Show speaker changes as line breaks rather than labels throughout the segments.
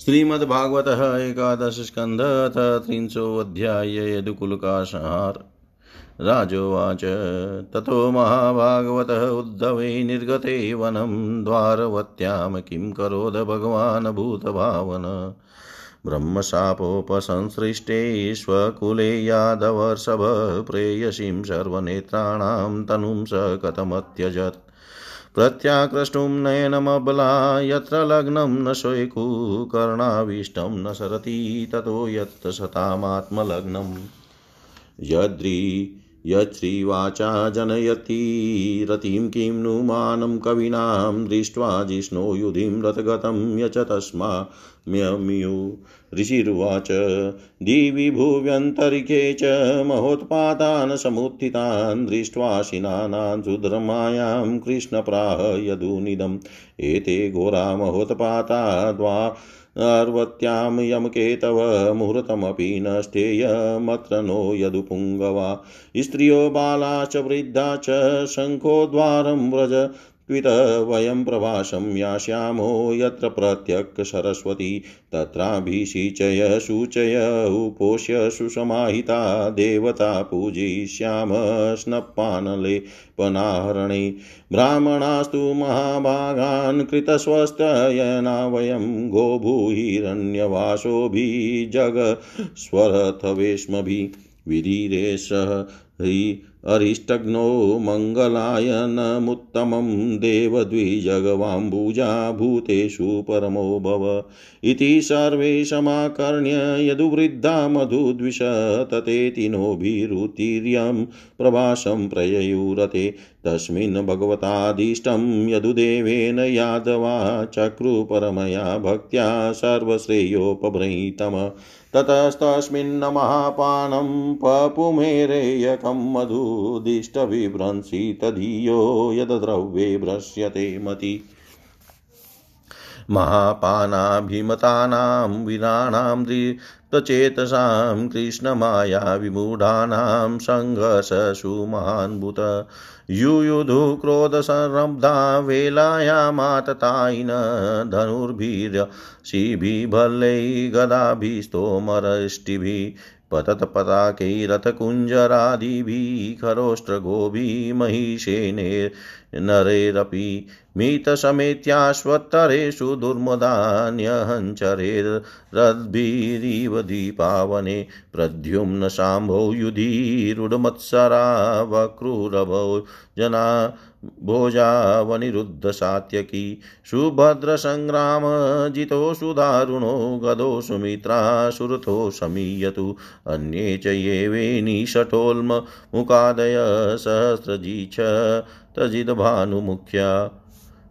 श्रीमद्भागवत एकादश स्कंध अथ त्रिंशोऽध्याय यदुकुल का संहार राजोवाच, ततो महाभागवतः उद्धवे निर्गते वनं द्वारवत्यां किं करोद भगवान् भूतभावन। ब्रह्मशापोपसंसृष्टे स्वकुले यादवर्षभ प्रेयसीं सर्वनेत्राणां तनुं स कथमत्यजत्। प्रत्याकृष्टुं नयनमबला यत्र लग्नं न शोयकु कर्णाविष्टं न सरति ततो यत् सतामात्मलग्नम् यद्री यच्छ्रीवाचा जनयति रतिं किं नु कवीनां दृष्ट्वा जिष्णो युधिं रथगतं यच तस्माम्यम्यु ऋषिरुवाच, दिवि भुव्यन्तरिके च महोत्पातान् समुत्थितान् दृष्ट्वा शिनानां सुधर्मायां कृष्णप्राह यदुनिदम्। एते घोरा महोत्पाता द्वा अर्वत्यां यमकेतव मुहूर्तमपि न स्थेयमत्र नो यदुपुङ्गवा। स्त्रियो च वृद्धा च शङ्खोद्वारं व्रज त्वित वयं प्रवासं यास्यामो यत्र प्रत्यक् सरस्वती तत्राभिषिचय शुचय उपोष्य, सुसमाहिता, देवता पूजयिष्याम स्नप्पानलेपनाहरणे। ब्राह्मणास्तु महाभागान् कृतस्वस्तयना वयं गोभूहिरण्यवासोभिजगस्वरथवेश्मभिः विधिरेशः अरिष्टघ्नो मङ्गलायनमुत्तमं देवद्विजगवाम्बुजा भूतेषु परमो भव इति सर्वे समाकर्ण्य यदुवृद्धा मधुद्विषततेति नोभिरुतीर्यं प्रभासं प्रययुरते। तस्मिन् भगवतादिष्टं यदुदेवेन यादवा चक्रु परमया भक्त्या सर्वश्रेयोपभृतम् ततस्तस्मिन्न महापानं पपुमेरेयकं मधुदिष्टविभ्रंसितधियो यद्द्रव्ये भ्रश्यते मति। महापानाभिमतानां वीराणां दृप्तचेतसां कृष्णमायाविमूढानां सङ्घर्षसु महान्भुत युयुधु क्रोधसंरब्धा वेलायामाततायिन धनुर्भिरशिभिभल्लै गदाभिस्तोमरष्टिभिः पतत्पताकैरथकुञ्जरादिभिः खरोष्ट्रगोभिः महिषेने नरेरपि मितसमेत्याश्वत्तरेषु दुर्मदान्यहञ्चरेरद्भिरिव दीपावने प्रद्युम्न शाम्भो युधिरुडमत्सरा वक्रूरभो जना भोजावनिरुद्धसात्यकी सुभद्रसङ्ग्रामजितो सुदारुणो गदो सुमित्रा सुरथो शमीयतु अन्ये च ये सहस्रजी सहस्रजीछ तजिद्भानुमुख्या।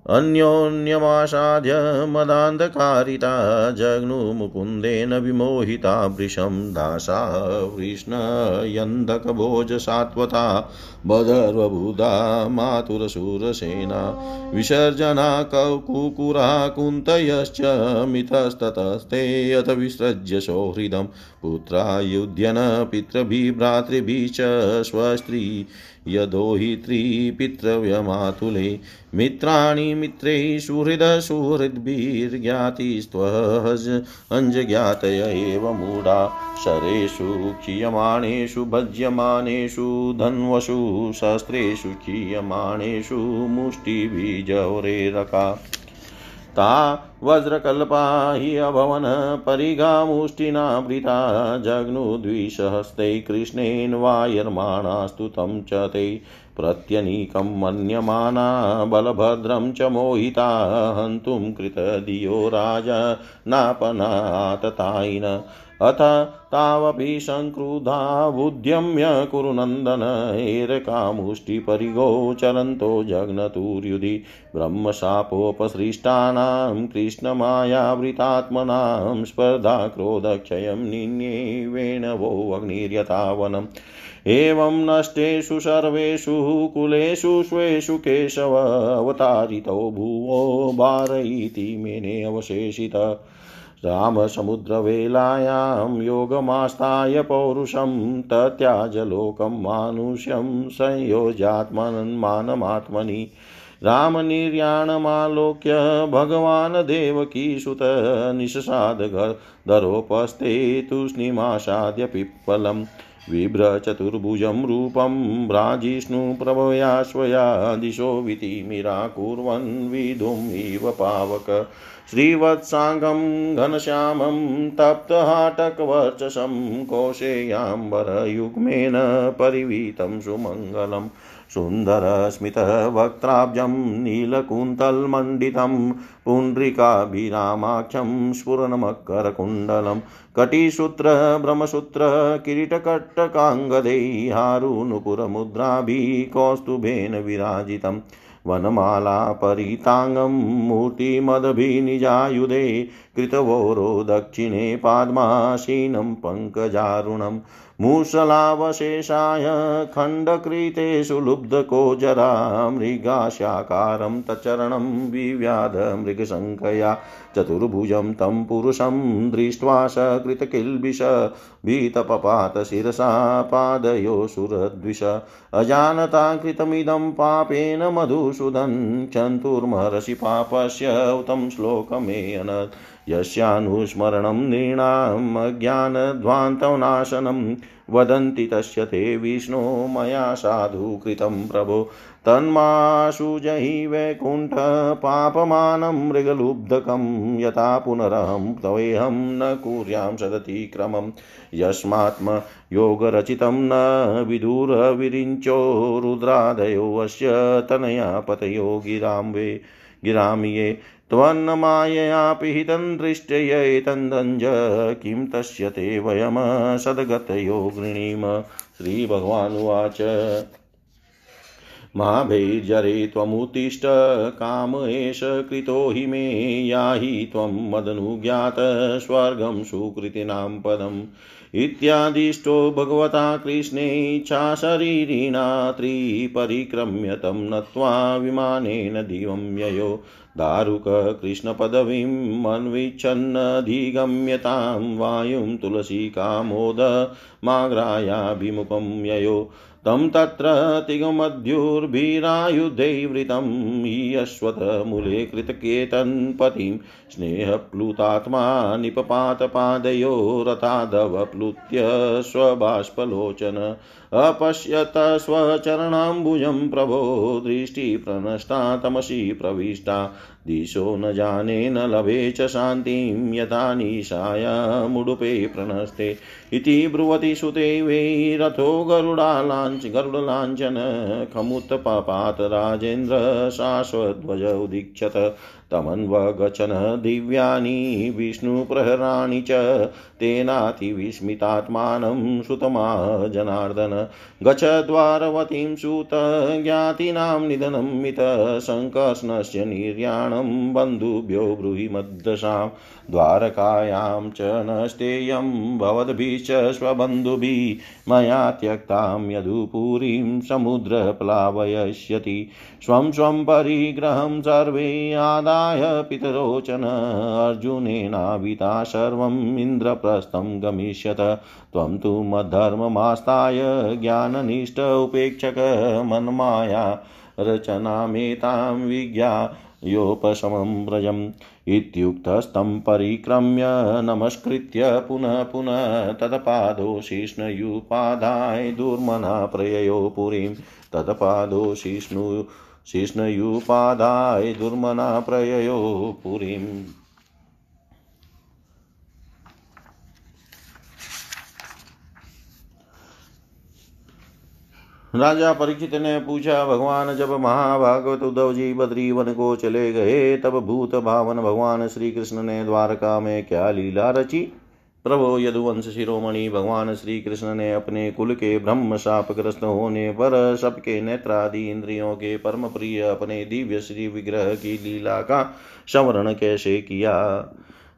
अन्योन्यमासाद्य मदान्धकारिता जग्नुमुकुन्देन विमोहिता वृषं दासा वृष्णयन्धकभोजसात्वता बधर्वबुधा मातुरशूरसेना विसर्जना ककुकुरा कुन्तयश्च मितस्ततस्ते अथ विसृज्य सौहृदं पुत्रायुध्यन पितृभिः च स्वस्त्री यदोहित्रीपितृव्यमातुले मित्राणि मित्रैः सुहृदसुहृद्भिर्ज्ञातिस्त्वहज अञ्जज्ञातय एव मूढा शरेषु क्षीयमाणेषु भज्यमानेषु धन्वसु शस्त्रेषु क्षीयमाणेषु मुष्टिभिजौरेरका ता वज्रकल्पा हि अभवन् परिघामुष्टिनावृता जग्नुद्विसहस्ते कृष्णेन वायर्माणास्तु तं च ते प्रत्यनीकं मन्यमाना बलभद्रं च मोहिता हन्तुं कृतधियो राजा नापनाततायिन अथ तावपि सङ्क्रुधा बुद्ध्यम्य कुरु नन्दन एरकामुष्टिपरिगोचरन्तो जग्नतुर्युधि ब्रह्मशापोपसृष्टानां कृष्णमायावृतात्मनां स्पर्धा क्रोधक्षयं निन्ये वेणवोऽग्निर्यथावनम् एवं नष्टेषु सर्वेषु कुलेषु स्वेषु केशव अवतारितो भुवो भारयिति मेने अवशेषित। रामसमुद्रवेलायां योगमास्ताय पौरुषं तत्याजलोकं मानुष्यं संयोजात्मन्मानमात्मनि रामनिर्याणमालोक्य भगवान् देवकीसुत निशसाद धरोपस्थे तूष्णीमासाद्य पिप्पलम् बिभ्रचतुर्भुजं रूपं भ्राजिष्णुप्रभया स्वया दिशो वितिमिराकुर्वन् विधुम् इव पावक। श्रीवत्साङ्गं घनश्यामं तप्तहाटकवर्चसं कोशेयाम्बरयुग्मेन परिवीतं सुमङ्गलम्। सुन्दरस्मितवक्त्राब्जं नीलकुन्तलमण्डितं पुण्ड्रिकाभिरामाख्यं स्फुरनमकरकुण्डलं कटिसूत्रभ्रमसूत्र किरीटकट्टकाङ्गदै हारुनुपुरमुद्राभिः कौस्तुभेन विराजितम् वनमाला परिताङ्गं मूर्तिमदभिनिजायुधे कृतवोरो दक्षिणे पाद्मासीनं पङ्कजारुणम् मूषलावशेषाय खण्डकृतेषु लुब्धकोजरा, मृगाशाकारं तच्चरणं विव्याध मृगशङ्कया, चतुर्भुजं तं पुरुषं दृष्ट्वा सकृतकिल्बिष भीतपपात शिरसा पादयो अजानता कृतमिदं पापेन मधुसूदन् चन्तुर्महर्षि पापस्य उतं श्लोकमेऽनत् यस्यानुस्मरणं नृणाम् अज्ञानध्वान्तनाशनं वदन्ति तस्य ते विष्णो मया साधु कृतं प्रभो तन्माशु जहि वैकुण्ठपापमानं मृगलुब्धकं यथा पुनरहं तवेऽहं न कुर्यां सदतिक्रमम् यस्मात्म योगरचितं न विदुरविरिञ्चो रुद्रादयो अस्य तनया पतयो गिरां वे गिरां ये त्वन्नमायया पिहितं दृष्ट्यैतन्दञ्ज किं तस्य ते वयं सद्गतयो गृणीम। श्रीभगवानुवाच। महाभैर्जरे त्वमुत्तिष्ठ काम एष कृतो हि मे। याहि त्वं मदनुज्ञात स्वर्गं सुकृतिनां पदम्। इत्यादिष्टो भगवता कृष्णेच्छाशरीरिणा त्रिपरिक्रम्य तं नत्वा विमानेन दिवं ययो। दारुककृष्णपदवीम् अन्विच्छन्नधिगम्यतां वायुं तुलसीकामोद माग्रायाभिमुखं ययो। तं तत्र तिगमध्युर्भिरायुधैवृतं यश्वतमूले कृतकेतन्पतिं स्नेहप्लुतात्मा निपपातपादयो रथादवप्लुत्य स्वबाष्पलोचन अपश्यत स्वचरणाम्बुजं प्रभो दृष्टिप्रनष्टा तमसि प्रविष्टा। दिशो न जाने न लभे च शान्तिं यथा निशायामुडुपे प्रणस्ते इति ब्रुवति सुते वै रथो गरुडालाञ्च गरुडलाञ्चन खमुत्पपात राजेन्द्र शाश्वध्वज उदीक्षत। तमन्वगचन दिव्यानि विष्णुप्रहराणि च तेनातिविस्मितात्मानं सुतमा जनार्दन गच द्वारवतीं सुत ज्ञातीनां निधनं मित सङ्कर्ष्णस्य निर्याणं बन्धुभ्यो ब्रूहि मद्दशां। द्वारकायां च नस्तेयं भवद्भिश्च स्वबन्धुभिः मया त्यक्तां यदुपुरीं समुद्रप्लावयष्यति। स्वं स्वं परिग्रहं सर्वे आदाय पितरोचन। अर्जुनेनाविता सर्वम् इन्द्रप्रस्थं गमिष्यत। त्वं तु मद्धर्ममास्ताय ज्ञाननिष्ठ उपेक्षक मन्माया रचनामेतां विज्ञा योपशमं व्रजम्। इत्युक्तस्तं परिक्रम्य नमस्कृत्य पुनः पुनः तत्पादो शिष्णयुपादाय दुर्मना प्रययो पुरीं तत्पादो शिष्णु शिष्णयुपादाय दुर्मना प्रययो पुरीम्। राजा परीक्षित ने पूछा, भगवान, जब महाभागवत उद्धव जी बद्री वन को चले गए, तब भूत भावन भगवान श्री कृष्ण ने द्वारका में क्या लीला रची? प्रभो यदुवंश शिरोमणि भगवान श्री कृष्ण ने अपने कुल के ब्रह्म शापग्रस्त होने पर सबके नेत्रादि इंद्रियों के परम प्रिय अपने दिव्य श्री विग्रह की लीला का संवरण कैसे किया?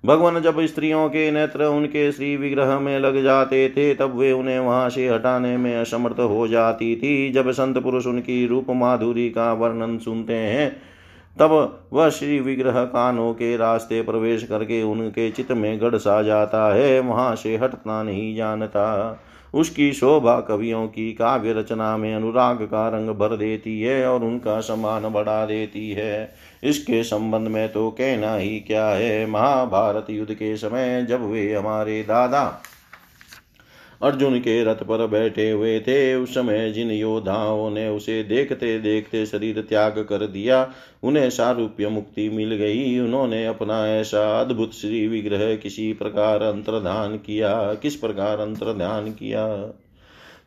भगवान जब स्त्रियों के नेत्र उनके श्री विग्रह में लग जाते थे, तब वे उन्हें वहाँ से हटाने में असमर्थ हो जाती थी। जब संत पुरुष उनकी रूप माधुरी का वर्णन सुनते हैं तब वह श्री विग्रह कानों के रास्ते प्रवेश करके उनके चित्त में गढ़ सा जाता है, वहाँ से हटना नहीं जानता। उसकी शोभा कवियों की काव्य रचना में अनुराग का रंग भर देती है और उनका सम्मान बढ़ा देती है। इसके संबंध में तो कहना ही क्या है, महाभारत युद्ध के समय जब वे हमारे दादा अर्जुन के रथ पर बैठे हुए थे। उस समय जिन योद्धाओं ने उसे देखते देखते शरीर त्याग कर दिया, उन्हें सारूप्य मुक्ति मिल गई। उन्होंने अपना ऐसा अद्भुत श्री विग्रह किसी प्रकार अंतर्धान किया। किस प्रकार अंतर्ध्यान किया?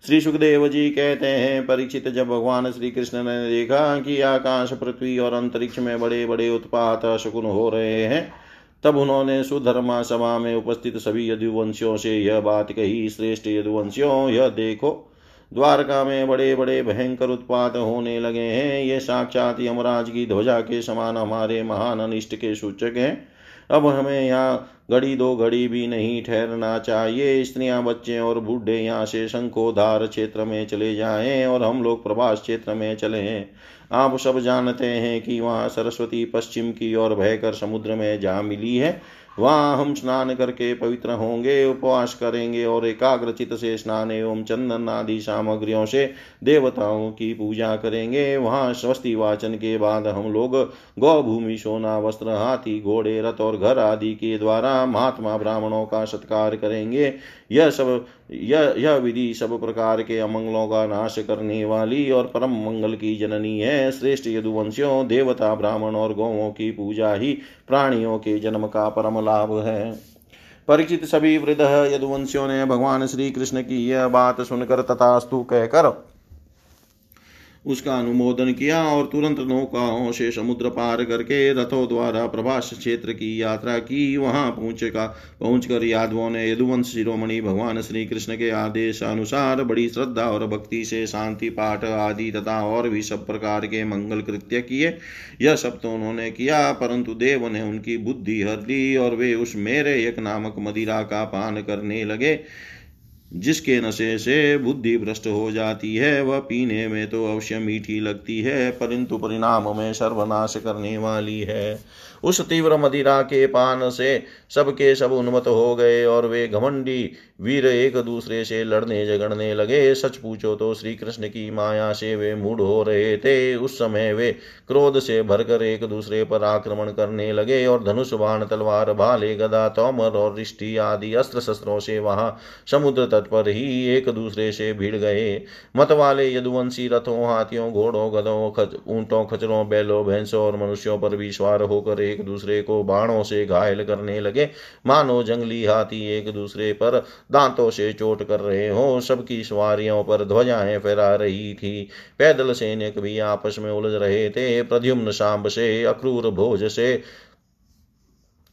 श्री सुखदेव जी कहते हैं, परीक्षित जब भगवान श्री कृष्ण ने देखा कि आकाश, पृथ्वी और अंतरिक्ष में बड़े बड़े उत्पात शकुन हो रहे हैं तब उन्होंने सुधर्मा सभा में उपस्थित सभी यदुवंशियों से यह बात कही, श्रेष्ठ यदुवंशियों, यह देखो, द्वारका में बड़े बड़े भयंकर उत्पात होने लगे हैं। ये साक्षात यमराज की ध्वजा के समान हमारे महान अनिष्ट के सूचक हैं। अब हमें यहाँ घड़ी दो घड़ी भी नहीं ठहरना चाहिए। स्त्रियाँ, बच्चे और बूढ़े यहाँ से शंखोधार क्षेत्र में चले जाएँ और हम लोग प्रभास क्षेत्र में चले हैं। आप सब जानते हैं कि वहाँ सरस्वती पश्चिम की ओर बहकर समुद्र में जा मिली है। वहाँ हम स्नान करके पवित्र होंगे, उपवास करेंगे और एकाग्रचित से स्नान एवं चंदन आदि सामग्रियों से देवताओं की पूजा करेंगे। वहाँ स्वस्ति वाचन के बाद हम लोग गौभूमि, सोना, वस्त्र, हाथी, घोड़े, रथ और घर आदि के द्वारा महात्मा ब्राह्मणों का सत्कार करेंगे। यह सब, यह यह विधि सब प्रकार के अमंगलों का नाश करने वाली और परम मंगल की जननी है। श्रेष्ठ यदुवंशियों, देवता, ब्राह्मण और गौवों की पूजा ही प्राणियों के जन्म का परम लाभ है। परिचित सभी वृद्ध यदुवंशियों ने भगवान श्री कृष्ण की यह बात सुनकर तथास्तु कहकर उसका अनुमोदन किया और तुरंत नौकाओं से समुद्र पार करके रथों द्वारा प्रभास क्षेत्र की यात्रा की। वहाँ पहुँचे का पहुंचकर यादवों ने यदुवंश शिरोमणि भगवान श्री कृष्ण के आदेश अनुसार बड़ी श्रद्धा और भक्ति से शांति पाठ आदि तथा और भी सब प्रकार के मंगल कृत्य किए। यह सब तो उन्होंने किया, परंतु देव ने उनकी बुद्धि हर ली और वे उस मेरे एक नामक मदिरा का पान करने लगे। जिसके नशे से बुद्धि भ्रष्ट हो जाती है, वह पीने में तो अवश्य मीठी लगती है, परंतु परिणाम में सर्वनाश करने वाली है। उस तीव्र मदिरा के पान से सबके सब उन्मत हो गए और वे घमंडी वीर एक दूसरे से लड़ने झगड़ने लगे। सच पूछो तो श्री कृष्ण की माया से वे मूड हो रहे थे। उस समय वे क्रोध से भरकर एक दूसरे पर आक्रमण करने लगे और धनुष बाण, तलवार, भाले, गदा, तोमर और रिष्टि आदि अस्त्र शस्त्रों से वहाँ समुद्र तट पर ही एक दूसरे से भिड़ गए। मत वाले यदुवंशी रथों, हाथियों, घोड़ों गदों खच ऊंटों खचरों बैलों, भैंसों और मनुष्यों पर भी सवार होकर एक दूसरे को बाणों से घायल करने लगे। मानो जंगली हाथी एक दूसरे पर दांतों से चोट कर रहे हो, सबकी सवारियों पर ध्वजाएँ फहरा रही थी। पैदल सैनिक भी आपस में उलझ रहे थे। प्रद्युम्न सांब से, अक्रूर भोज से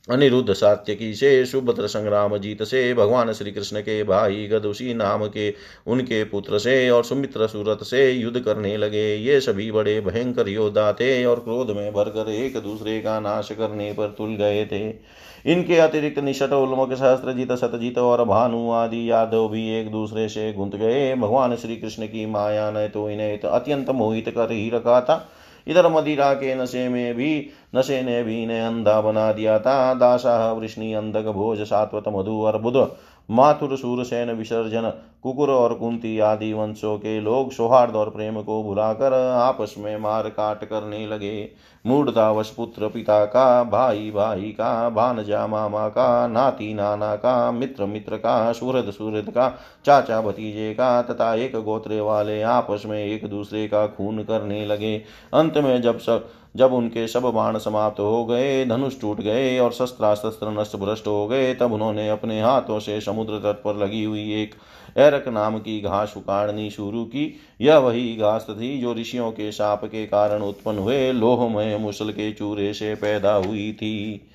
अनिरुद्ध सात्यकी से सुभद्र संग्राम जीत से भगवान श्री कृष्ण के भाई गदुषी नाम के उनके पुत्र से और सुमित्र सूरत से युद्ध करने लगे। ये सभी बड़े भयंकर योद्धा थे और क्रोध में भरकर एक दूसरे का नाश करने पर तुल गए थे। इनके अतिरिक्त निषट उल्मक सहस्त्रजित, सतजित और भानु आदि यादव भी एक दूसरे से गुंत गए। भगवान श्री कृष्ण की माया ने तो इन्हें अत्यंत मोहित कर ही रखा था। इधर मदिरा के नशे में भी, नशे ने भी ने अंधा बना दिया था। दासा वृष्णि, अंधक भोज, सात्वत, मधु और बुध। माथुर सूरसेन विसर्जन, कुकुर और कुंती आदि वंशों के लोग सौहार्द और प्रेम को भुलाकर आपस में मार काट करने लगे। मूर्धावश पुत्र पिता का, भाई भाई का, भानजा मामा का, नाती नाना का, मित्र मित्र का, सूरद सूरद का, चाचा भतीजे का, तथा एक गोत्रे वाले आपस में एक दूसरे का खून करने लगे। अंत में जब सब जब उनके सब बाण समाप्त हो गए, धनुष टूट गए और शस्त्रास्त्र नष्ट भ्रष्ट हो गए, तब उन्होंने अपने हाथों से समुद्र तट पर लगी हुई एक एरक नाम की घास उकाड़नी शुरू की। यह वही घास थी जो ऋषियों के साप के कारण उत्पन्न हुए। लोहमय मुसल के चूरे से पैदा हुई थी।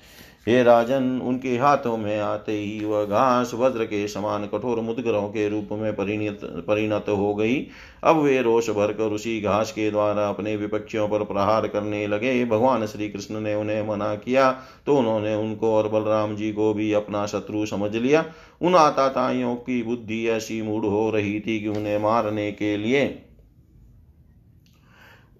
हे राजन, उनके हाथों में आते ही वह घास वज्र के समान कठोर मुदगरों के रूप में परिणत परिणत हो गई। अब वे रोष भरकर उसी घास के द्वारा अपने विपक्षियों पर प्रहार करने लगे। भगवान श्री कृष्ण ने उन्हें मना किया तो उन्होंने उनको और बलराम जी को भी अपना शत्रु समझ लिया। उन आताताइयों की बुद्धि ऐसी मूड हो रही थी कि उन्हें मारने के लिए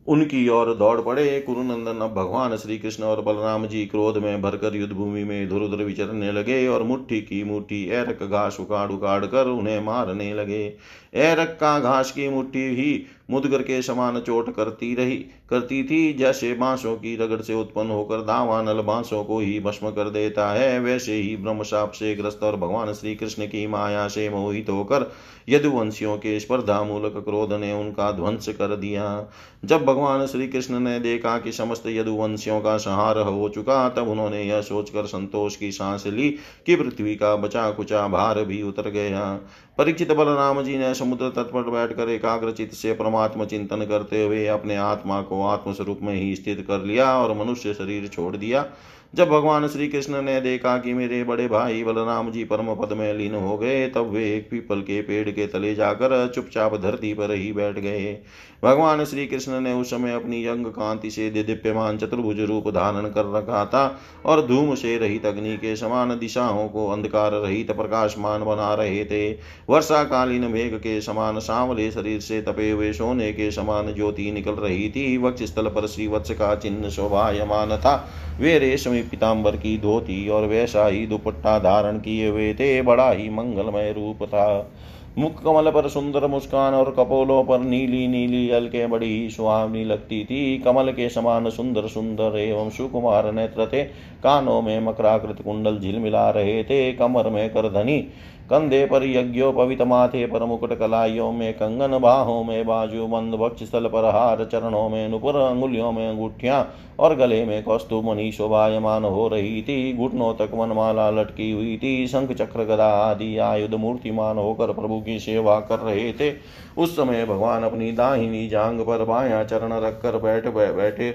उनकी ओर दौड़ पड़े। कुरुनंदन अब भगवान श्री कृष्ण और बलराम जी क्रोध में भरकर युद्ध भूमि में इधर उधर विचरने लगे और मुट्ठी की मुट्ठी एरक घास उखाड़ उखाड़ कर उन्हें मारने लगे। एरक का घास की मुट्ठी ही मुदगर के समान चोट करती रही। करती थी, जैसे बांसों की रगड़ से उत्पन्न होकर दावानल बांसों को ही भस्म कर देता है, वैसे ही ब्रह्मशाप से ग्रस्त और भगवान श्री कृष्ण की माया से मोहित होकर यदुवंशियों के स्पर्धा मूलक क्रोध ने उनका ध्वंस कर दिया। जब भगवान श्री कृष्ण ने देखा कि समस्त यदुवंशियों का संहार हो चुका, तब उन्होंने यह सोचकर संतोष की सांस ली कि पृथ्वी का बचा कुचा भार भी उतर गया। परीक्षित बलराम जी ने समुद्र तट पर बैठकर एकाग्रचित से परमात्मा चिंतन करते हुए अपने आत्मा को आत्मस्वरूप में ही स्थित कर लिया और मनुष्य शरीर छोड़ दिया। जब भगवान श्री कृष्ण ने देखा कि मेरे बड़े भाई बलराम जी परम पद में लीन हो गए, तब वे एक पीपल के पेड़ के तले जाकर चुपचाप धरती पर ही बैठ गए। भगवान श्री कृष्ण ने उस समय अपनी यंग कांति से दिव्यमान चतुर्भुज रूप धारण कर रखा था और धूम से रहित अग्नि के समान दिशाओं को अंधकार रहित प्रकाशमान बना रहे थे। वर्षा कालीन मेघ के समान सांवले शरीर से तपे हुए सोने के समान ज्योति निकल रही थी। वक्ष स्थल पर श्रीवत्स का चिन्ह शोभायमान था। वे रेशमी पिताम्बर की धोती और वैसा ही दुपट्टा धारण किए हुए थे। बड़ा ही मंगलमय रूप था। मुख कमल पर सुंदर मुस्कान और कपोलों पर नीली नीली अलके बड़ी ही सुहावनी लगती थी। कमल के समान सुंदर सुंदर एवं सुकुमार नेत्र थे। कानों में मकराकृत कुंडल झिलमिला रहे थे। कमर में करधनी कंधे पर यज्ञोपवित माथे पर मुकुट कलाइयों में कंगन बाहों में बाजू बंद वक्ष स्थल पर हार चरणों में नुपुर अंगुलियों में अंगूठियाँ और गले में कौस्तु कौस्तुमणि शोभायमान हो रही थी। घुटनों तक वनमाला लटकी हुई थी। शंख चक्र गदा आदि आयुध मूर्तिमान होकर प्रभु की सेवा कर रहे थे। उस समय भगवान अपनी दाहिनी जांग पर बाया चरण रखकर बैठ बैठे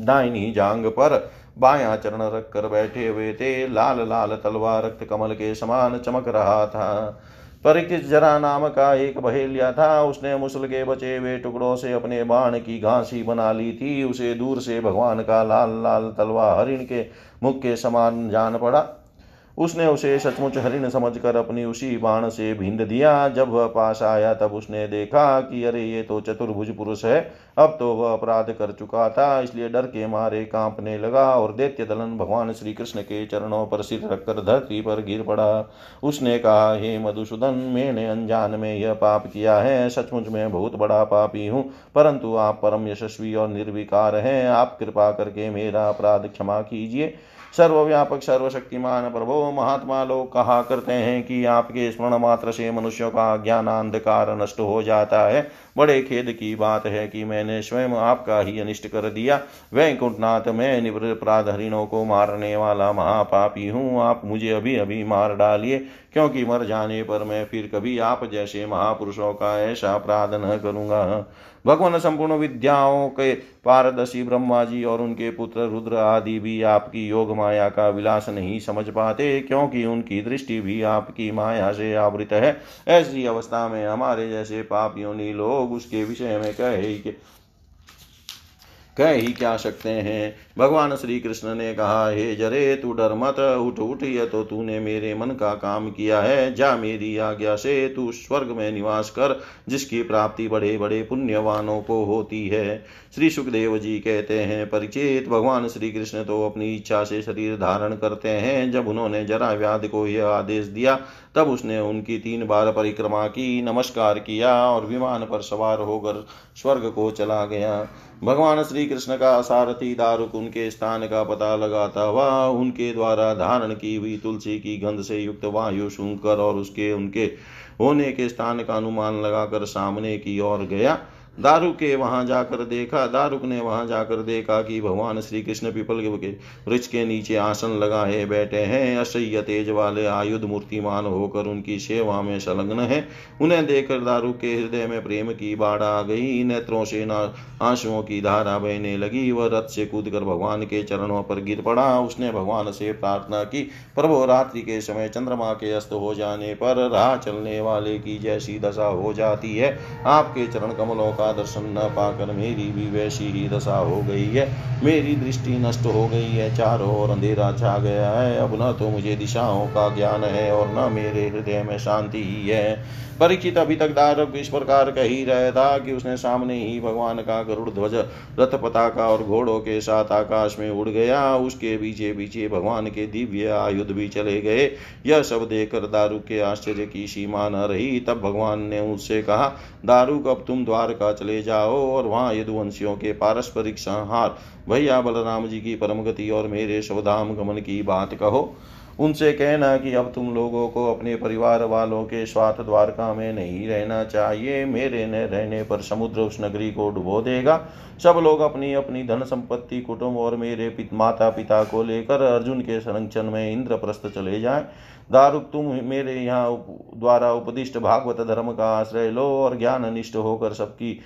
दाहिनी जांग पर बाया चरण रख कर बैठे हुए थे। लाल लाल तलवार रक्त कमल के समान चमक रहा था। परिकित जरा नाम का एक बहेलिया था। उसने मुसल के बचे हुए टुकड़ों से अपने बाण की घासी बना ली थी। उसे दूर से भगवान का लाल लाल तलवा हरिण के मुख के समान जान पड़ा। उसने उसे सचमुच हरिण समझकर अपनी उसी बाण से भिंद दिया। जब वह पास आया, तब उसने देखा कि अरे, ये तो चतुर्भुज पुरुष है। अब तो वह अपराध कर चुका था, इसलिए डर के मारे कांपने लगा और दैत्य दलन भगवान श्री कृष्ण के चरणों पर सिर रखकर धरती पर गिर पड़ा। उसने कहा, हे मधुसूदन मैंने अनजान में यह पाप किया है। सचमुच में बहुत बड़ा पापी हूँ, परंतु आप परम यशस्वी और निर्विकार हैं। आप कृपा करके मेरा अपराध क्षमा कीजिए। सर्वव्यापक, सर्वशक्तिमान, प्रभो महात्मा लोग कहा करते हैं कि आपके स्मरण मात्र से मनुष्यों का ज्ञान अंधकार नष्ट हो जाता है। बड़े खेद की बात है कि मैंने स्वयं आपका ही अनिष्ट कर दिया। वैकुंठनाथ, मैं निवृत्त हरिणों को मारने वाला महापापी हूँ। आप मुझे अभी अभी मार डालिए, क्योंकि मर जाने पर मैं फिर कभी आप जैसे महापुरुषों का ऐसा अपराध न करूँगा। भगवान संपूर्ण विद्याओं के पारदर्शी ब्रह्मा जी और उनके पुत्र रुद्र आदि भी आपकी योग माया का विलास नहीं समझ पाते, क्योंकि उनकी दृष्टि भी आपकी माया से आवृत है। ऐसी अवस्था में हमारे जैसे पापियों लोग उसके विषय में कहे कह ही क्या सकते हैं? भगवान श्री कृष्ण ने कहा, हे जरे, तू डर मत, उठ उठ, ये तो तूने मेरे मन का काम किया है। जा मेरी आज्ञा से तू स्वर्ग में निवास कर, जिसकी प्राप्ति बड़े बड़े पुण्यवानों को होती है। श्री सुखदेव जी कहते हैं, परिचित, भगवान श्री कृष्ण तो अपनी इच्छा से शरीर धारण करते हैं। जब उन्होंने जरा व्याध को यह आदेश दिया, तब उसने उनकी तीन बार परिक्रमा की, नमस्कार किया और विमान पर सवार होकर स्वर्ग को चला गया। भगवान श्री कृष्ण का सारथी दारुक उनके स्थान का पता लगाता हुआ उनके द्वारा धारण की हुई तुलसी की गंध से युक्त वायु सुनकर और उसके, उनके होने के स्थान का अनुमान लगाकर सामने की ओर गया। दारुक के वहाँ जाकर देखा, दारुक ने वहाँ जाकर देखा कि भगवान श्री कृष्ण पिपल के वृक्ष के नीचे आसन लगाए बैठे हैं। असह्य तेज वाले आयुध मूर्तिमान होकर उनकी सेवा में संलग्न है। उन्हें देखकर दारुक के हृदय में प्रेम की बाढ़ आ गई। नेत्रों से ना आंसुओं की धारा बहने लगी। वह रथ से कूद कर भगवान के चरणों पर गिर पड़ा। उसने भगवान से प्रार्थना की, प्रभो, रात्रि के समय चंद्रमा के अस्त हो जाने पर राह चलने वाले की जैसी दशा हो जाती है। आपके चरण कमलों का का दर्शन न पाकर मेरी भी वैसी ही दशा हो गई है। मेरी दृष्टि नष्ट हो गई है। चारों ओर अंधेरा छा गया है। अब न तो मुझे दिशाओं का ज्ञान है और न मेरे हृदय में शांति ही है। परीक्षित अभी तक दारक इस प्रकार कह ही रहा था कि उसने सामने ही भगवान का गरुड़ ध्वज, रथ पताका और घोड़ों के साथ आकाश में उड़ गया। उसके पीछे पीछे भगवान के दिव्य आयुध भी चले गए। यह सब देखकर दारुक के आश्चर्य की सीमा न रही। तब भगवान ने उससे कहा दारुक अब तुम द्वारका चले जाओ और वहाँ यदुवंशियों के पारस्परिक संहार। भैया बलराम जी की परम गति और मेरे शवधाम गमन की बात कहो। उनसे कहना कि अब तुम लोगों को अपने परिवार वालों के स्वार्थ द्वारका में नहीं रहना चाहिए। मेरे न रहने पर समुद्र उस नगरी को डुबो देगा। सब लोग अपनी अपनी धन संपत्ति कुटुंब और मेरे पित, माता पिता को लेकर अर्जुन के संरक्षण में इंद्रप्रस्थ चले जाए। दारुक तुम मेरे यहाँ द्वारा उपदिष्ट भागवत धर्म का आश्रय लो और ज्ञान निष्ठ होकर सबकी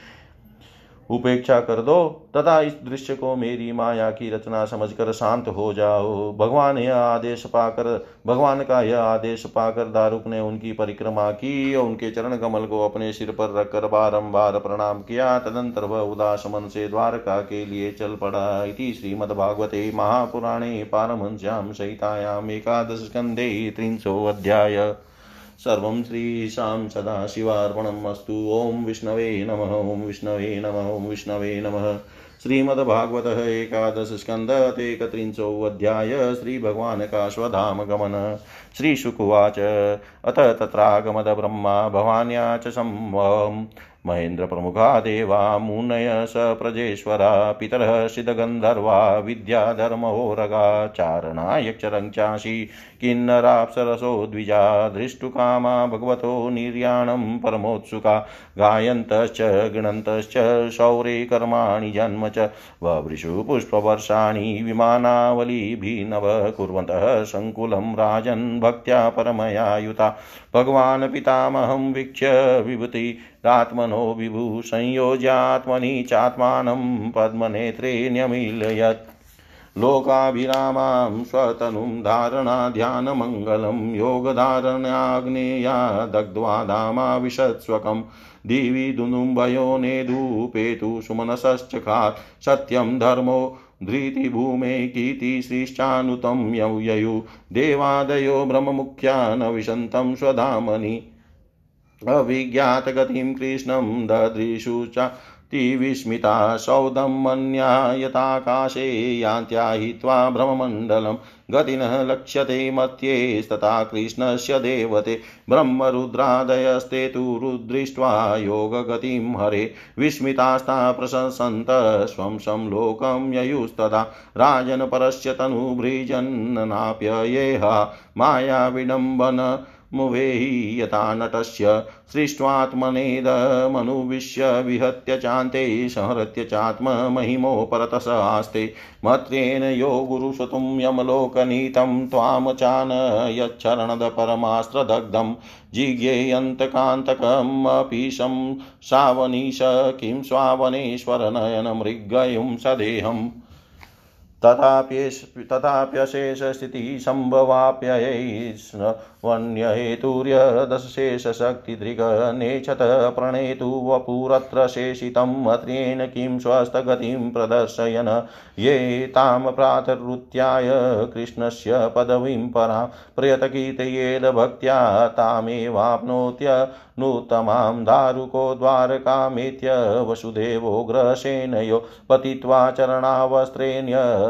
उपेक्षा कर दो, तथा इस दृश्य को मेरी माया की रचना समझकर शांत हो जाओ। भगवान यह आदेश पाकर, भगवान का यह आदेश पाकर दारुक ने उनकी परिक्रमा की और उनके चरण कमल को अपने सिर पर रखकर बारंबार प्रणाम किया। तदंतर वह उदास मन से द्वारका के लिए चल पड़ा। इति श्रीमद्भागवते महापुराणे पारमश्याम सहितायाम एकादश स्कंदे त्रिंशो अध्याय सर्वं श्रीशां सदाशिवार्पणम् अस्तु। ॐ विष्णवे नमः, ॐ विष्णवे नमः, ॐ विष्णवे नमः। श्रीमद्भागवतः एकादशस्कन्धतेकत्रिंशोऽध्याय श्रीभगवान् का स्वधाम गमन श्रीशुकुवाच अथ तत्रागमदब्रह्मा, भवान्या च महेन्द्रप्रमुखा देवा मुनय स प्रजेश्वरा, पितरः सिद्धगन्धर्वा, विद्याधर्महोरगा चारणा यक्षरञ्चासि किन्नराप्सरसो द्विजा दृष्टुकामा भगवतो निर्याणं परमोत्सुका, गायन्तश्च, गृणन्तश्च, शौरे कर्माणि जन्म च, ववृषु पुष्पवर्षाणि विमानावलीभिनव कुर्वन्तः, सङ्कुलं राजन् भक्त्या परमया युता भगवान् पितामहं वीक्ष्य विभूति रात्मनो विभु संयोज्यात्मनि चात्मानं पद्मनेत्रे न्यमीलयत्। लोकाभिरामां स्वतनुं धारणा ध्यानमङ्गलं, योगधारणाग्नेया दग्ध्वा धामाविशत्स्वकं दिवि दुनुम्भयो नेदुपेतु सुमनसश्चखात् सत्यं धर्मो धृतिभूमे कीर्तिश्रीश्चानुतं ययु। देवादयो ब्रह्ममुख्या न विशन्तं स्वधामनि। अविज्ञातगतिं कृष्णं ददृशु च विस्मिता सौदं मन्या यथाकाशे यान्त्याहित्वा भ्रममण्डलं गतिनः लक्ष्यते मत्येस्तथा कृष्णस्य देवते ब्रह्मरुद्रादयस्ते तु रुदृष्ट्वा योगगतिं हरे विस्मितास्ता प्रशंसन्त स्वं स्वं लोकं ययुस्तदा राजन् तनुभृजन्नाप्ययेह मायाविडम्बन मुवेहि यथा नटस्य सृष्ट्वात्मनेदमनुविश्य विहत्य चान्ते संहृत्य चात्ममहिमो परतस आस्ते मत्रेण यो गुरुसुतं यमलोकनीतं त्वां चान यच्छरणदपरमास्त्रदग्धं जिज्ञेयन्तकान्तकमपीशं सावनीश किं स्वावनेश्वरनयनमृगयुं सदेहम्। तथाप्यशेषस्थितिः सम्भवाप्ययैस्वन्यहेतुर्यदशेषशक्तिदृग नेच्छत प्रणेतु वपुरत्र शेषितं मत्रेण किं स्वस्थगतिं प्रदर्शयन्। ये तां प्रातरुत्याय कृष्णस्य पदवीं परां प्रयतकीर्तयेद भक्त्या तामेवाप्नोत्य नूतमां दारुको द्वारकामेत्य वसुदेवोग्रसेनयो पतित्वा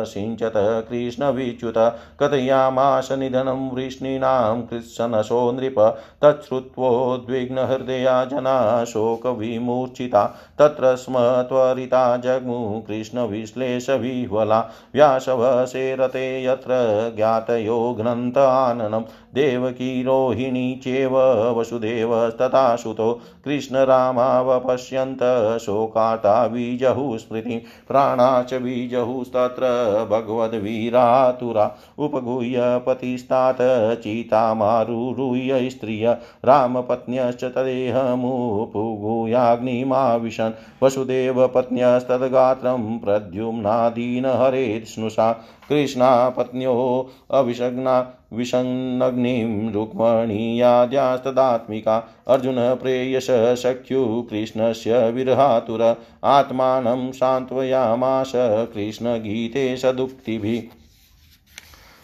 चरणावस्त्रेण्यसिञ्चत कृष्णविच्युत कथयामाश निधनं वृष्णीनां कृत्सनशो नृप तच्छ्रुत्वोद्विग्नहृदया जना शोकविमूर्छिता तत्र स्म त्वरिता जग्मु कृष्णविश्लेषविह्वला व्यासवशे रते यत्र ज्ञातयो घ्नन्त आननं, देवकी रोहिणी चेव वसुदेवस्तथा सुतो, कृष्णरामावपश्यन्त शोकाता बीजहुः स्मृतिं, प्राणा च बीजहुस्तत्र भगवद्वीरातुरा उपगूह्य पतिस्तात् चितामारुरुह्य स्त्रिय रामपत्न्यश्च तदेहमुपुगूयाग्निमाविशन् वसुदेवपत्न्यस्तद्गात्रं प्रद्युम्नादीन हरेत् स्नुषा कृष्णा पत्न्यो अभिषग्ना विषन्नग्निं रुक्मणीयाद्यास्तदात्मिका। अर्जुन प्रेयस सख्यु कृष्णस्य विरहातुर। आत्मानं सान्त्वयामाश कृष्णगीते सदुक्तिभिः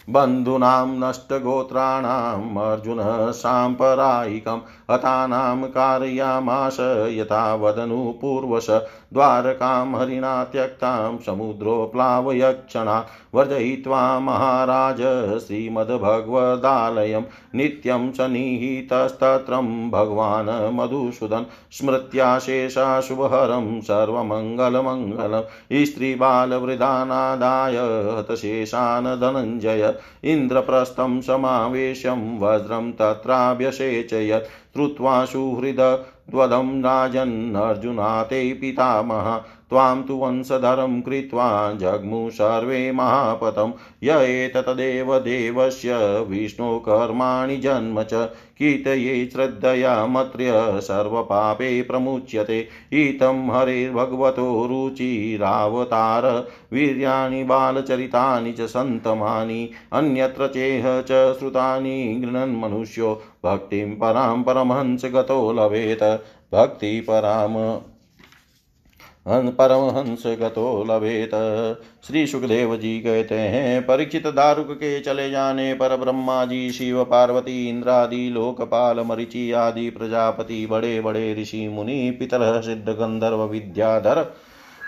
बन्धूनां नष्टगोत्राणाम् अर्जुनः साम्प्रदायिकम् हतानां कारयामास यथा वदनुपूर्वश द्वारकां हरिणा त्यक्तां समुद्रोप्लावयक्षणा वर्जयित्वा महाराज श्रीमद्भगवदालयं, नित्यं सन्निहितस्तत्रं भगवान् मधुसूदन् स्मृत्याशेषाशुभहरं सर्वमङ्गलमङ्गलं स्त्रीबालवृदानादाय, हतशेषान् धनञ्जय इन्द्रप्रस्थं समावेशं वज्रं तत्राभ्यसेचयत् श्रुत्वा सुहृदद्वदं राजन्नर्जुना ते पितामह त्वां तु वंशधरं कृत्वा जग्मु सर्वे महापतं य एतदेव देवस्य विष्णुकर्माणि जन्म च। कीर्तये श्रद्धया मत्र्य सर्वपापे प्रमुच्यते। इतं हरेर्भगवतो रुचिरावतार। वीर्याणि बालचरितानि च सन्तमानि। अन्यत्र चेह च श्रुतानि गृह्णन् मनुष्यो। भक्तिं परां परमहंसगतो लभेत। भक्तिपराम परमहंस गतो लभेत। श्री सुखदेव जी कहते हैं, परीक्षित दारुक के चले जाने पर ब्रह्मा जी शिव, पार्वती, इंद्रादि, लोकपाल, मरिचि आदि प्रजापति, बड़े बड़े ऋषि मुनि पितर सिद्ध गंधर्व, विद्याधर,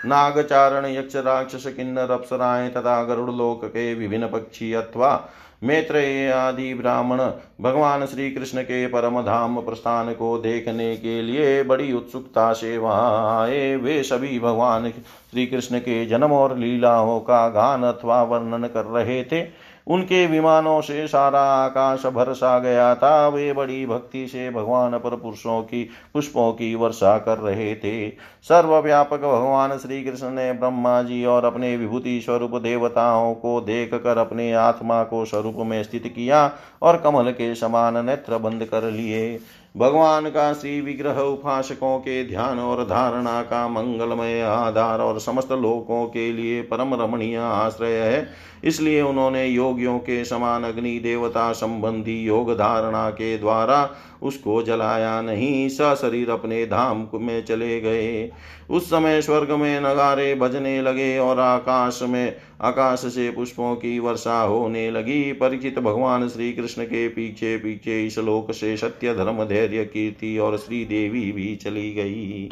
नागचारण यक्ष राक्षस किन्नर, अप्सराएँ तथा गरुड़ लोक के विभिन्न पक्षी अथवा मैत्रेय आदि ब्राह्मण, भगवान श्री कृष्ण के परम धाम प्रस्थान को देखने के लिए बड़ी उत्सुकता से वहाँ आए। वे सभी भगवान श्री कृष्ण के जन्म और लीलाओं का गान अथवा वर्णन कर रहे थे। उनके विमानों से सारा आकाश भरसा गया था। वे बड़ी भक्ति से भगवान पर पुरुषों की पुष्पों की वर्षा कर रहे थे। सर्वव्यापक भगवान श्री कृष्ण ने ब्रह्मा जी और अपने विभूति स्वरूप देवताओं को देख कर अपने आत्मा को स्वरूप में स्थित किया और कमल के समान नेत्र बंद कर लिए। भगवान का श्री विग्रह उपासकों के ध्यान और धारणा का मंगलमय आधार और समस्त लोकों के लिए परम रमणीय आश्रय है। इसलिए उन्होंने योगियों के समान अग्नि देवता संबंधी योग धारणा के द्वारा उसको जलाया नहीं। सशरीर अपने धाम में चले गए। उस समय स्वर्ग में नगारे बजने लगे और आकाश में, आकाश से पुष्पों की वर्षा होने लगी। परिचित भगवान श्री कृष्ण के पीछे पीछे इस लोक से सत्य धर्म धैर्य कीर्ति और श्री देवी भी चली गई।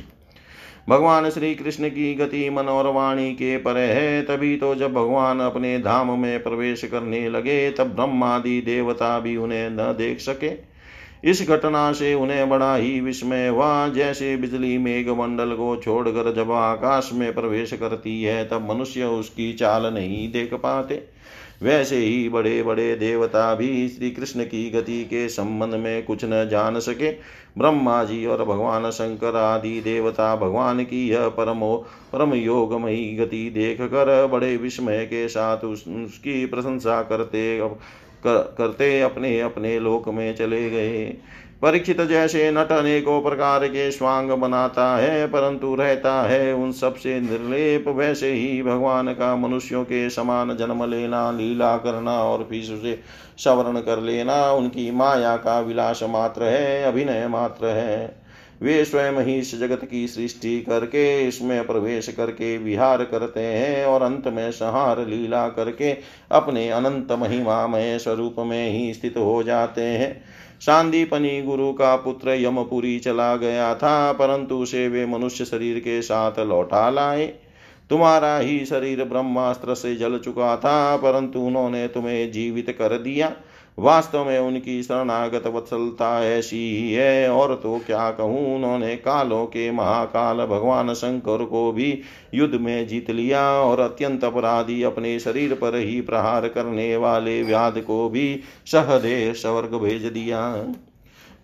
भगवान श्री कृष्ण की गति मन और वाणी के पर है। तभी तो जब भगवान अपने धाम में प्रवेश करने लगे, तब ब्रह्मादि देवता भी उन्हें न देख सके। इस घटना से उन्हें बड़ा ही विस्मय हुआ। जैसे बिजली मेघ मंडल को छोड़कर जब आकाश में प्रवेश करती है तब मनुष्य उसकी चाल नहीं देख पाते। वैसे ही बड़े बड़े देवता भी श्री कृष्ण की गति के संबंध में कुछ न जान सके। ब्रह्मा जी और भगवान शंकर आदि देवता भगवान की यह परमो परम योगमयी गति देख कर बड़े विस्मय के साथ उस, उसकी प्रशंसा करते करते अपने अपने लोक में चले गए। परीक्षित जैसे नट अनेकों प्रकार के स्वांग बनाता है, परंतु रहता है उन सबसे निर्लेप। वैसे ही भगवान का मनुष्यों के समान जन्म लेना, लीला करना और फिर उसे सवरण कर लेना, उनकी माया का विलास मात्र है, अभिनय मात्र है। वे स्वयं ही इस जगत की सृष्टि करके, इसमें प्रवेश करके विहार करते हैं और अंत में संहार लीला करके अपने अनंत महिमामय स्वरूप में ही स्थित हो जाते हैं। शांदीपनी गुरु का पुत्र यमपुरी चला गया था, परंतु उसे वे मनुष्य शरीर के साथ लौटा लाए। तुम्हारा ही शरीर ब्रह्मास्त्र से जल चुका था, परंतु उन्होंने तुम्हें जीवित कर दिया। वास्तव में उनकी शरणागत वत्सलता ऐसी ही है। और तो क्या कहूँ, उन्होंने कालों के महाकाल भगवान शंकर को भी युद्ध में जीत लिया और अत्यंत अपराधी अपने शरीर पर ही प्रहार करने वाले व्याध को भी सहदेह स्वर्ग भेज दिया।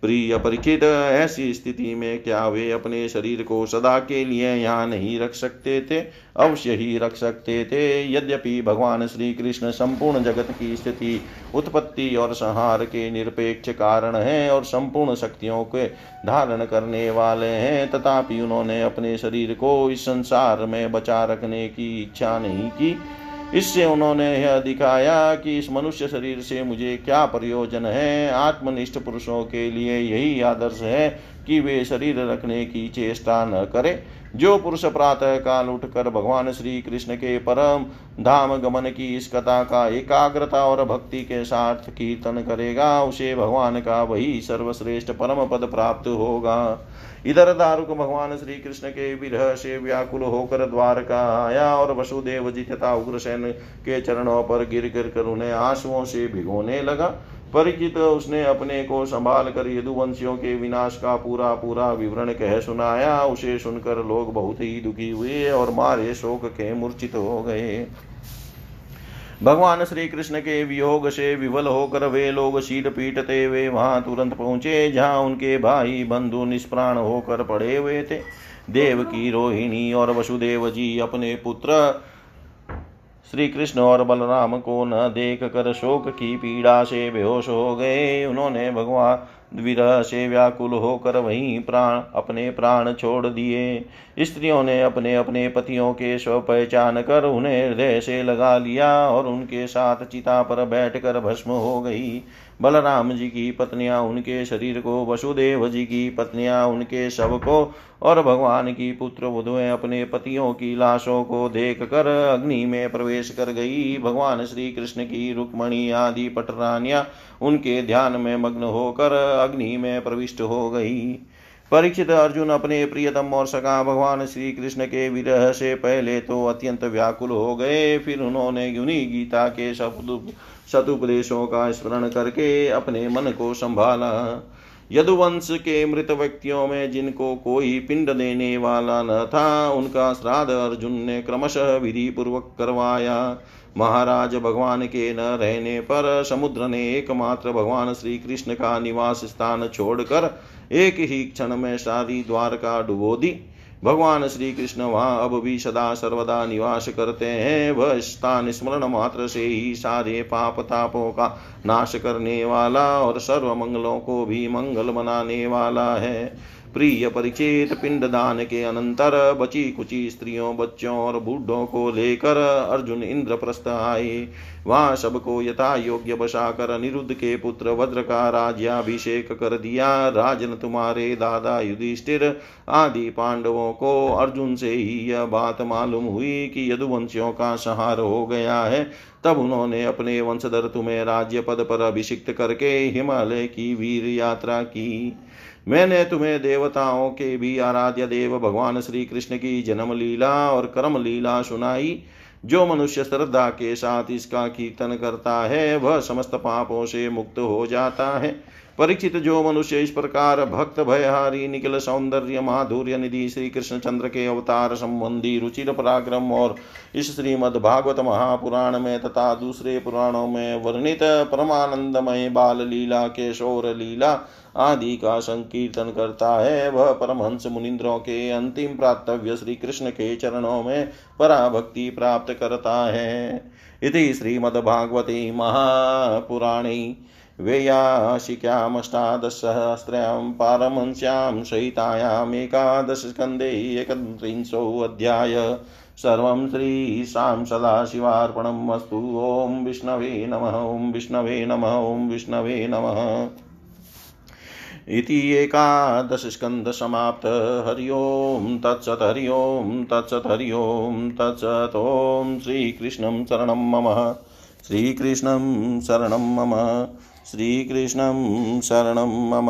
प्रिय परिचित ऐसी स्थिति में क्या वे अपने शरीर को सदा के लिए यहाँ नहीं रख सकते थे? अवश्य ही रख सकते थे। यद्यपि भगवान श्री कृष्ण संपूर्ण जगत की स्थिति, उत्पत्ति और संहार के निरपेक्ष कारण हैं और संपूर्ण शक्तियों के धारण करने वाले हैं, तथापि उन्होंने अपने शरीर को इस संसार में बचा रखने की इच्छा नहीं की। इससे उन्होंने यह दिखाया कि इस मनुष्य शरीर से मुझे क्या प्रयोजन है? आत्मनिष्ठ पुरुषों के लिए यही आदर्श है कि वे शरीर रखने की चेष्टा न करें। जो पुरुष प्रातः काल उठकर भगवान श्री कृष्ण के परम धाम गमन की इस कथा का एकाग्रता और भक्ति के साथ कीर्तन करेगा, उसे भगवान का वही सर्वश्रेष्ठ परम पद प्राप्त होगा। इधर दारुक भगवान श्री कृष्ण के विरह से व्याकुल होकर द्वारका आया और वसुदेव जी तथा उग्रसेन के चरणों पर गिर गिर कर उन्हें आंसुओं से भिगोने लगा। परिचित उसने अपने को संभाल कर यदुवंशियों के विनाश का पूरा पूरा विवरण कह सुनाया। उसे सुनकर लोग बहुत ही दुखी हुए और मारे शोक के मूर्छित हो गए। भगवान श्री कृष्ण के वियोग से विवल होकर वे लोग शील पीटते वे वहाँ तुरंत पहुँचे, जहाँ उनके भाई बंधु निष्प्राण होकर पड़े हुए थे। देव की रोहिणी और वसुदेव जी अपने पुत्र श्री कृष्ण और बलराम को न देख कर शोक की पीड़ा से बेहोश हो गए। उन्होंने भगवान विरह से व्याकुल होकर वहीं प्राण, अपने प्राण छोड़ दिए। स्त्रियों ने अपने अपने पतियों के स्व पहचान कर उन्हें हृदय से लगा लिया और उनके साथ चिता पर बैठकर भस्म हो गई। बलराम जी की पत्नियाँ उनके शरीर को, वसुदेव जी की पत्नियाँ उनके शव को और भगवान की पुत्र वधुएँ अपने पतियों की लाशों को देख कर अग्नि में प्रवेश कर गई। भगवान श्री कृष्ण की रुक्मणी, आदि पटरानिया उनके ध्यान में मग्न होकर अग्नि में प्रविष्ट हो गई। परीक्षित अर्जुन अपने प्रियतम और सका भगवान श्री कृष्ण के विरह से पहले तो अत्यंत व्याकुल हो गए। फिर उन्होंने उन्हीं गीता के सतुपदेशों का स्मरण करके अपने मन को संभाला। यदुवंश के मृत व्यक्तियों में जिनको कोई पिंड देने वाला न था, उनका श्राद्ध अर्जुन ने क्रमशः विधि पूर्वक करवाया। महाराज भगवान के न रहने पर समुद्र ने एकमात्र भगवान श्री कृष्ण का निवास स्थान छोड़कर एक ही क्षण में सारी द्वारका डुबो दी। भगवान श्री कृष्ण वहाँ अब भी सदा सर्वदा निवास करते हैं। वह स्थान स्मरण मात्र से ही सारे पाप तापों का नाश करने वाला और सर्व मंगलों को भी मंगल बनाने वाला है। प्रिय परिचित पिंड दान के अनंतर बची कुची स्त्रियों, बच्चों और बूढ़ों को लेकर अर्जुन इंद्रप्रस्थ आए। वहाँ सबको यथा योग्य बसाकर अनिरुद्ध के पुत्र वज्र का राज्याभिषेक कर दिया। राजन तुम्हारे दादा युधिष्ठिर आदि पांडवों को अर्जुन से ही यह बात मालूम हुई कि यदुवंशियों का संहार हो गया है। तब उन्होंने अपने वंशधर तुम्हें राज्य पद पर अभिषिक्त करके हिमालय की वीर यात्रा की। मैंने तुम्हें देवताओं के भी आराध्य देव भगवान श्री कृष्ण की जन्म लीला और कर्म लीला सुनाई, जो मनुष्य श्रद्धा के साथ इसका कीर्तन करता है, वह समस्त पापों से मुक्त हो जाता है। परीक्षित जो मनुष्य इस प्रकार भक्त, भयहारी, निखिल सौंदर्य, माधुर्य निधि श्री कृष्ण चंद्र के अवतार संबंधी रुचिर पराक्रम और इस श्रीमद भागवत महापुराण में तथा दूसरे पुराणों में वर्णित परमानंदमय बाल लीला, केशोर लीला आदि का संकीर्तन करता है, वह परमहंस मुनिंद्रों के अंतिम प्राप्तव्य श्री कृष्ण के चरणों में पराभक्ति प्राप्त करता है। इति श्रीमद्भागवते महापुराणे वेयाशिक्यामष्टादशसहस्र्यां, पारमंस्यां सहितायामेकादशस्कन्धे एकत्रिंशोऽध्याय। सर्वं श्रीशां सदाशिवार्पणम् अस्तु ॐ विष्णवे नमः, ॐ विष्णवे नमः, ॐ विष्णवे नमः। इति एकादशस्कन्धसमाप्त। हरि ओं तत्सत्, हरि ओं तत्सत्, हरि ओं तत्सत्। ॐ श्रीकृष्णं शरणं मम। श्रीकृष्णं शरणं मम। श्रीकृष्णं शरणं मम